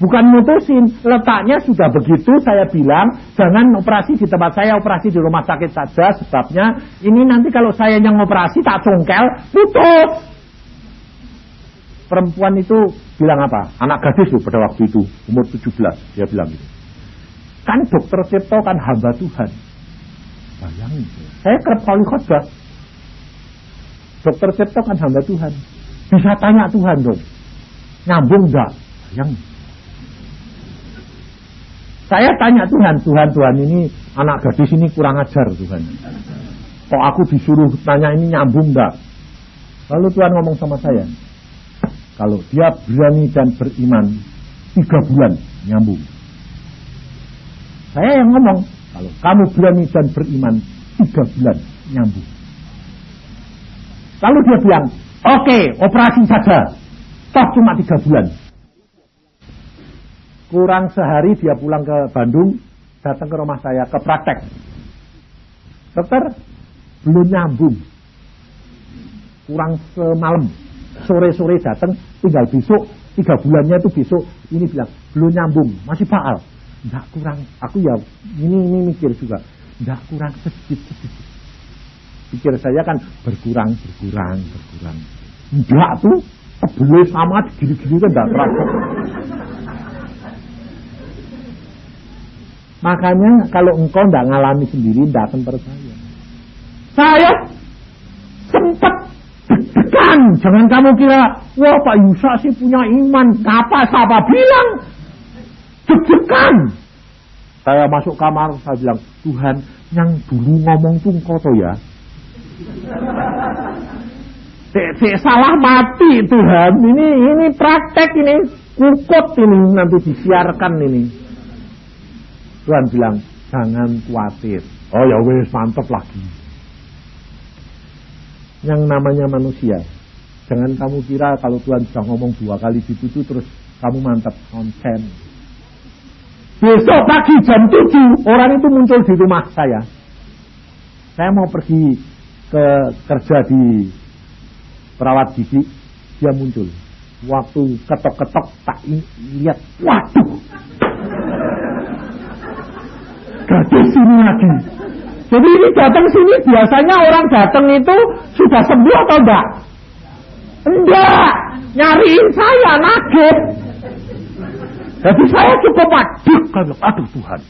bukan mutusin, letaknya sudah begitu saya bilang jangan operasi di tempat saya, operasi di rumah sakit saja sebabnya ini nanti kalau saya yang operasi tak congkel, putus. Perempuan itu bilang apa? Anak gadis tuh pada waktu itu, umur 17, dia bilang gitu. Kan dokter Cipto kan hamba Tuhan. Bayangin, saya kerap kali khotbah. Dokter Cipto kan hamba Tuhan. Bisa tanya Tuhan dong. Nyambung enggak? Bayangin. Saya tanya Tuhan, Tuhan, Tuhan ini anak gadis ini kurang ajar Tuhan. Kok aku disuruh tanya ini nyambung enggak? Lalu Tuhan ngomong sama saya, kalau dia berani dan beriman tiga bulan nyambung. Saya yang ngomong, kalau kamu berani dan beriman tiga bulan nyambung. Lalu dia bilang, oke okay, operasi saja, toh cuma tiga bulan. Kurang sehari dia pulang ke Bandung, datang ke rumah saya ke praktek. Dokter, belum nyambung. Kurang semalam, sore-sore datang, tinggal besok, tiga bulannya itu besok. Ini bilang, belum nyambung, masih faal tidak kurang. Aku ya ini ini mikir juga. Tidak kurang sedikit sedikit. Pikir saya kan berkurang berkurang berkurang. Enggak tuh tebelnya sama gini-gini kan tidak terasa makanya kalau engkau tidak ngalami sendiri tidak akan percaya saya sempat deg-degan. Jangan kamu kira wah Pak Yusa sih punya iman. Apa siapa bilang deg Saya masuk kamar, saya bilang, Tuhan, yang dulu ngomong tuh engkau ya. Cek, salah mati Tuhan. Ini ini praktek ini kukut ini nanti disiarkan ini. Tuhan bilang jangan khawatir. Oh ya wes mantep lagi. Yang namanya manusia. Jangan kamu kira kalau Tuhan sudah ngomong dua kali gitu terus kamu mantap konsen. Besok pagi jam 7 orang itu muncul di rumah saya. Saya mau pergi ke kerja di perawat gigi, dia muncul. Waktu ketok-ketok tak lihat, waduh, gadis sini lagi. Jadi ini datang sini biasanya orang datang itu sudah sembuh atau enggak? Enggak, nyariin saya, naget. Jadi saya cukup waduh kalau aduh Tuhan.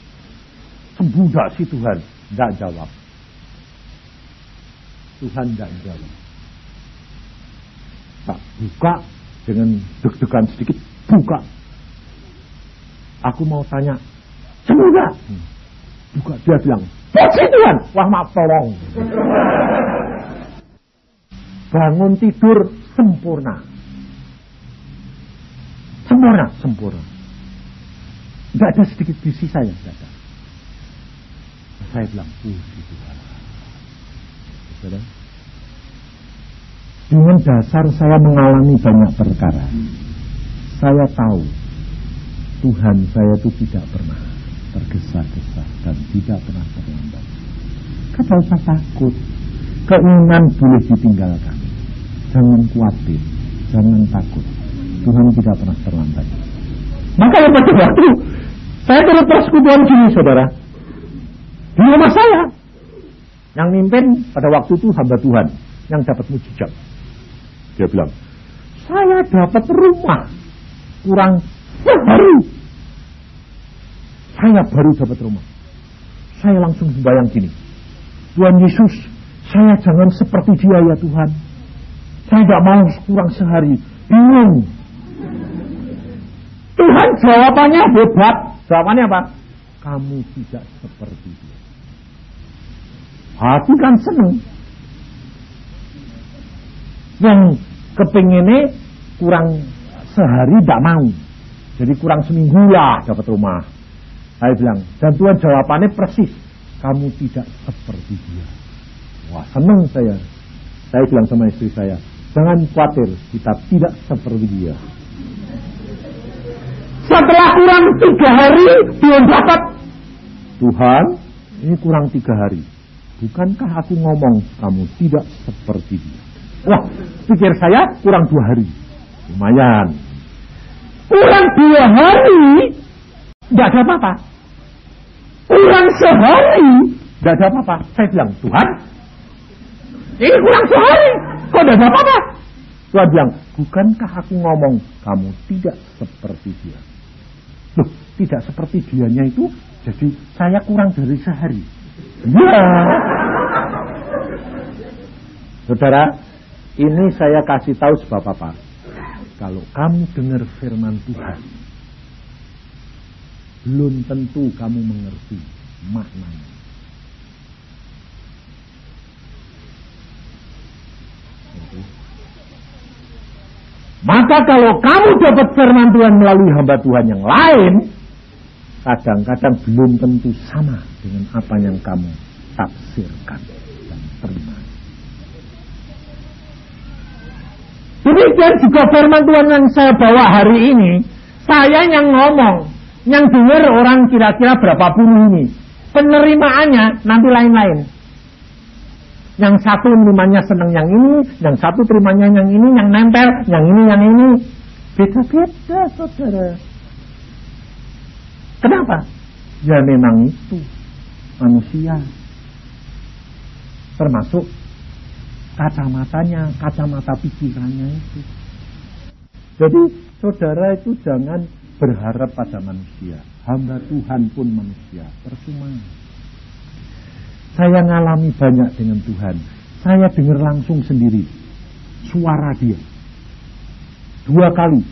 sembuh gak si Tuhan? Tidak jawab. Tuhan tidak jawab. Tak buka dengan deg-degan sedikit, buka. Aku mau tanya? Hmm. Buka, dia bilang, Puji Tuhan, wah maaf tolong. Bangun tidur sempurna. Sempurna, sempurna. Tidak ada sedikit bisi saya, tidak ada. Saya bilang, puji Tuhan. Saudara, dengan dasar saya mengalami banyak perkara. Saya tahu Tuhan saya itu tidak pernah tergesa-gesa dan tidak pernah terlambat. Kata usah takut. Keinginan boleh ditinggalkan. Jangan khawatir, jangan takut. Tuhan tidak pernah terlambat. Maka pada waktu saya dapat persekutuan gini saudara. Di rumah saya. Yang mimpin pada waktu itu hamba Tuhan. Yang dapat mujizat. Dia bilang, saya dapat rumah. Kurang sehari. Saya baru dapat rumah. Saya langsung membayang gini. Tuhan Yesus, saya jangan seperti dia ya Tuhan. Saya tidak mau kurang sehari. Bingung. Tuhan jawabannya hebat. Jawabannya apa? Kamu tidak seperti dia. Hati kan seneng. Yang kepinginnya kurang sehari tidak mau. Jadi kurang seminggu lah dapat rumah. Saya bilang, dan Tuhan jawabannya persis. Kamu tidak seperti dia. Wah seneng saya. Saya bilang sama istri saya, jangan khawatir, kita tidak seperti dia. Setelah kurang tiga hari, Tuhan dapat. Tuhan, ini kurang tiga hari. Bukankah aku ngomong kamu tidak seperti dia? Wah, pikir saya kurang dua hari. Lumayan. Kurang dua hari, tidak ada apa-apa. Kurang sehari, tidak ada apa-apa. Saya bilang, Tuhan, ini kurang sehari, kok tidak ada apa-apa? Tuhan bilang, bukankah aku ngomong kamu tidak seperti dia? Loh, tidak seperti dianya itu, jadi saya kurang dari sehari. Ya. Saudara, ini saya kasih tahu sebab apa? Kalau kamu dengar firman Tuhan, belum tentu kamu mengerti maknanya. Maka kalau kamu dapat firman Tuhan melalui hamba Tuhan yang lain, kadang-kadang belum tentu sama dengan apa yang kamu tafsirkan dan terima. Demikian juga firman Tuhan yang saya bawa hari ini, saya yang ngomong, yang dengar orang kira-kira berapa puluh ini. Penerimaannya nanti lain-lain. Yang satu terimanya senang yang ini, yang satu terimanya yang ini, yang nempel, yang ini, yang ini. Beda-beda, saudara. Kenapa? Ya memang itu manusia. Termasuk kacamatanya, kacamata pikirannya itu. Jadi saudara itu jangan berharap pada manusia. Hamba Tuhan pun manusia. Percuma. Saya ngalami banyak dengan Tuhan. Saya dengar langsung sendiri suara dia. Dua kali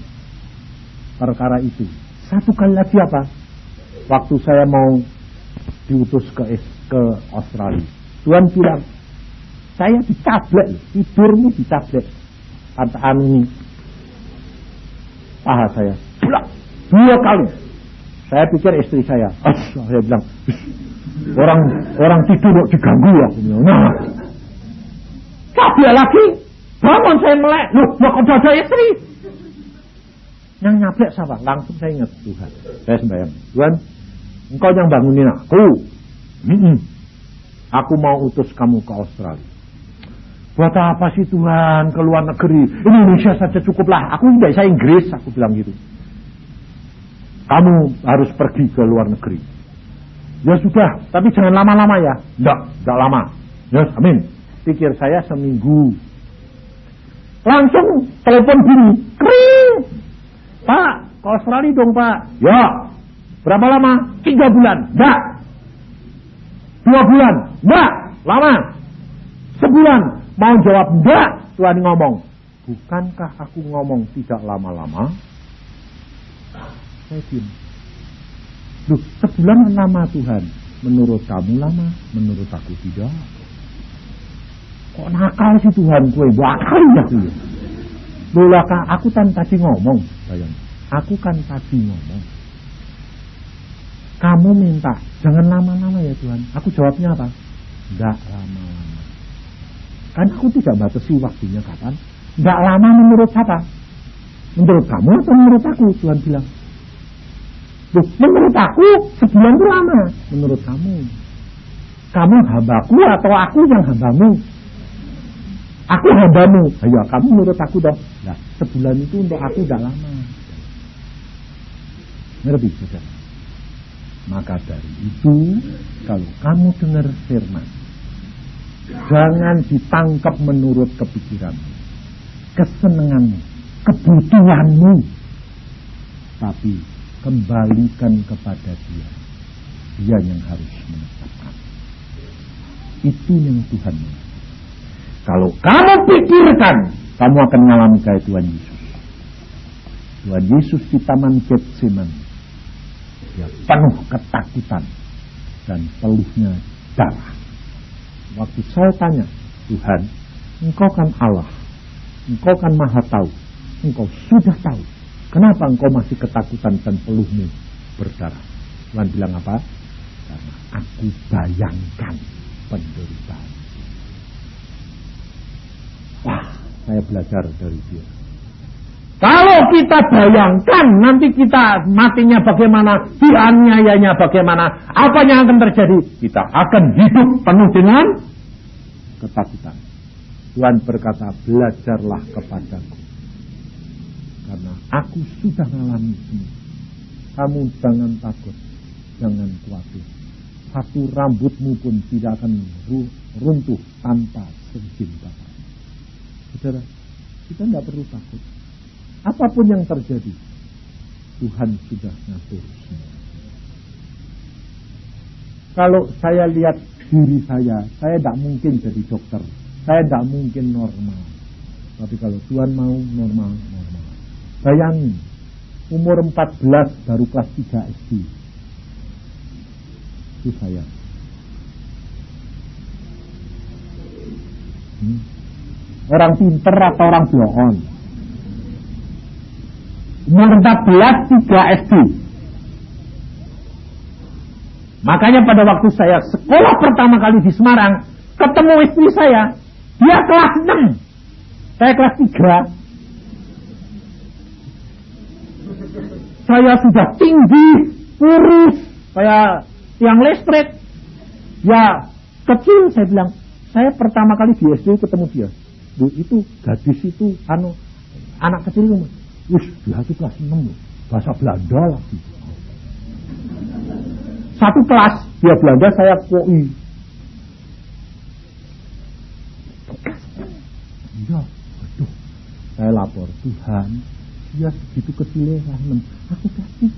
perkara itu. Satu kali lagi apa? Waktu saya mau diutus ke ke Australia. Tuhan bilang, saya ditablet, tidurmu ditablet. Kata ini, paha saya, dua kali. Saya pikir istri saya, saya bilang, Orang orang tidur diganggu ya. Nah, kabel lagi bangun saya melek. Loh, mau kok ada istri? Yang nyablek siapa? Langsung saya ingat Tuhan. Saya sembahyang. Tuhan, engkau yang bangunin aku. Hmm, aku mau utus kamu ke Australia. Buat apa sih Tuhan ke luar negeri? Indonesia saja cukuplah. Aku tidak bisa Inggris, aku bilang gitu. Kamu harus pergi ke luar negeri. Ya sudah, tapi jangan lama-lama ya. Enggak, enggak lama. Ya, amin. Pikir saya seminggu. Langsung telepon gini, kering. Pak, ke Australia dong pak. Ya, berapa lama? Tiga bulan. Enggak. Dua bulan. Enggak. Lama. Sebulan. Mau jawab enggak. Tuhan ngomong. Bukankah aku ngomong tidak lama-lama? Saya diam. Loh, sebulan lama Tuhan. Menurut kamu lama, menurut aku tidak. Kok nakal sih Tuhan kue? Bakal ya kue. Loh kan aku kan tadi ngomong, bayang. Aku kan tadi ngomong. Kamu minta, jangan lama-lama ya Tuhan. Aku jawabnya apa? Tidak lama-lama. Kan aku tidak batasi waktunya kapan. Tidak lama menurut siapa? Menurut kamu atau menurut aku? Tuhan bilang. Loh, menurut aku sebulan itu lama. Menurut kamu. Kamu hambaku atau aku yang hambamu? Aku hambamu. Ayo, kamu menurut aku dong. Nah, sebulan itu untuk aku tidak lama. Ngerti, saudara? Maka dari itu, kalau kamu dengar firman, jangan ditangkap menurut kepikiranmu, kesenanganmu, kebutuhanmu, tapi kembalikan kepada dia. Dia yang harus menetapkan. Itu yang Tuhan. Kalau kamu pikirkan, kamu akan mengalami kayak Tuhan Yesus. Tuhan Yesus di Taman Getsemani. Dia penuh ketakutan dan peluhnya darah. Waktu saya tanya, Tuhan, engkau kan Allah, engkau kan maha tahu, engkau sudah tahu, kenapa engkau masih ketakutan dan peluhmu berdarah? Tuhan bilang apa? Karena aku bayangkan penderitaan. Wah, saya belajar dari dia. Kalau kita bayangkan nanti kita matinya bagaimana, dianiayanya bagaimana, apa yang akan terjadi? Kita akan hidup penuh dengan ketakutan. Tuhan berkata, belajarlah kepadaku. Karena aku sudah mengalami semua. Kamu jangan takut, jangan khawatir. Satu rambutmu pun tidak akan runtuh tanpa seizin Bapak. Saudara, kita tidak perlu takut. Apa pun yang terjadi, Tuhan sudah ngatur semua. Kalau saya lihat diri saya, saya tidak mungkin jadi dokter. Saya tidak mungkin normal. Tapi kalau Tuhan mau normal, normal. Bayangin, umur 14 baru kelas 3 SD. Itu saya. Hmm? Orang pinter atau orang bohong? Umur 14 3 SD. Makanya pada waktu saya sekolah pertama kali di Semarang, ketemu istri saya, dia kelas 6. Saya kelas 3. Saya sudah tinggi, kurus, saya yang listrik. Ya, kecil saya bilang, saya pertama kali di SD ketemu dia. Duh, itu gadis itu anu anak kecil itu wis dia itu kelas 6 bahasa Belanda lagi. Satu kelas. Dia Belanda saya koi iya saya lapor Tuhan dia kelas 6 aku 3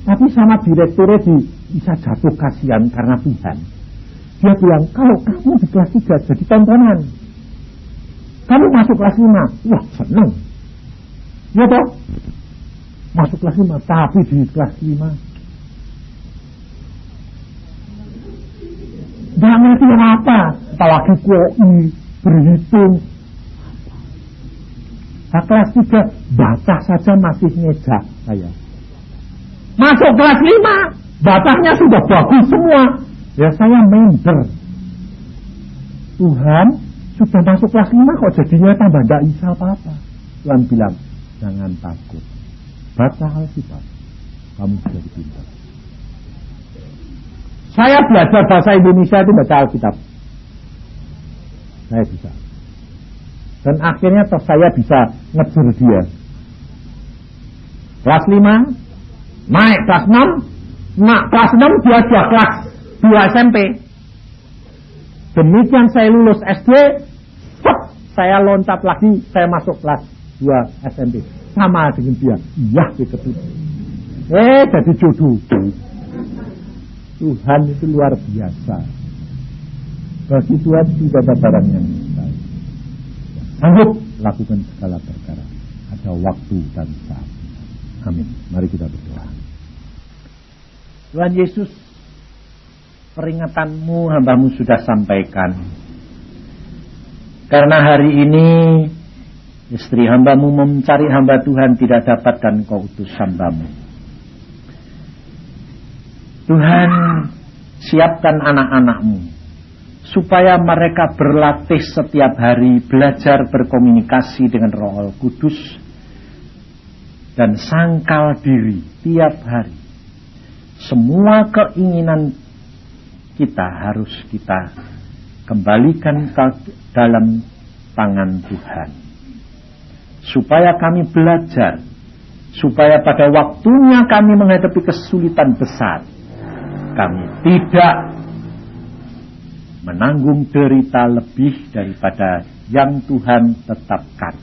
tapi sama direkturnya di, bisa jatuh kasihan karena Tuhan dia bilang, kalau kamu di kelas 3 jadi tontonan. Kamu masuk kelas 5. Wah, seneng. Ya toh? Masuk kelas 5, tapi di kelas 5. Gak ngerti apa. Apalagi koi, berhitung. Nah, kelas 3, baca saja masih ngejak saya. Masuk kelas 5, bacanya sudah bagus semua Ya saya member. Tuhan sudah masuk kelas 5 kok jadinya tambah tidak bisa apa-apa. Tuhan bilang, jangan takut. Baca Alkitab. Kamu jadi pintar. Saya belajar bahasa Indonesia itu baca Alkitab. Saya bisa. Dan akhirnya saya bisa ngejar dia. Kelas 5, naik kelas 6, nah kelas 6 dia sudah kelas dua SMP. Demikian saya lulus SD, saya loncat lagi, saya masuk kelas 2 SMP. Sama dengan dia, iya ketemu. Eh, jadi jodoh. Tuhan itu luar biasa. Bagi Tuhan tidak ada barang yang. Sanggup lakukan segala perkara. Ada waktu dan saat. Amin. Mari kita berdoa. Tuhan Yesus, peringatanmu hambamu sudah sampaikan. Karena hari ini istri hambamu mencari hamba Tuhan tidak dapat dan kau utus hambamu. Tuhan, siapkan anak-anakmu supaya mereka berlatih setiap hari belajar berkomunikasi dengan Roh Kudus dan sangkal diri tiap hari. Semua keinginan kita harus kita kembalikan ke dalam tangan Tuhan. Supaya kami belajar, supaya pada waktunya kami menghadapi kesulitan besar, kami tidak menanggung derita lebih daripada yang Tuhan tetapkan.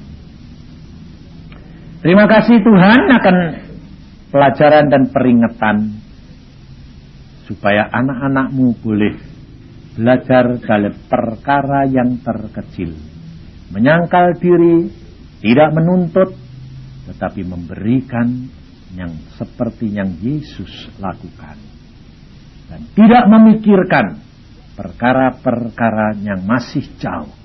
Terima kasih Tuhan akan pelajaran dan peringatan supaya anak-anakmu boleh belajar dalam perkara yang terkecil. Menyangkal diri, tidak menuntut, tetapi memberikan yang seperti yang Yesus lakukan. Dan tidak memikirkan perkara-perkara yang masih jauh.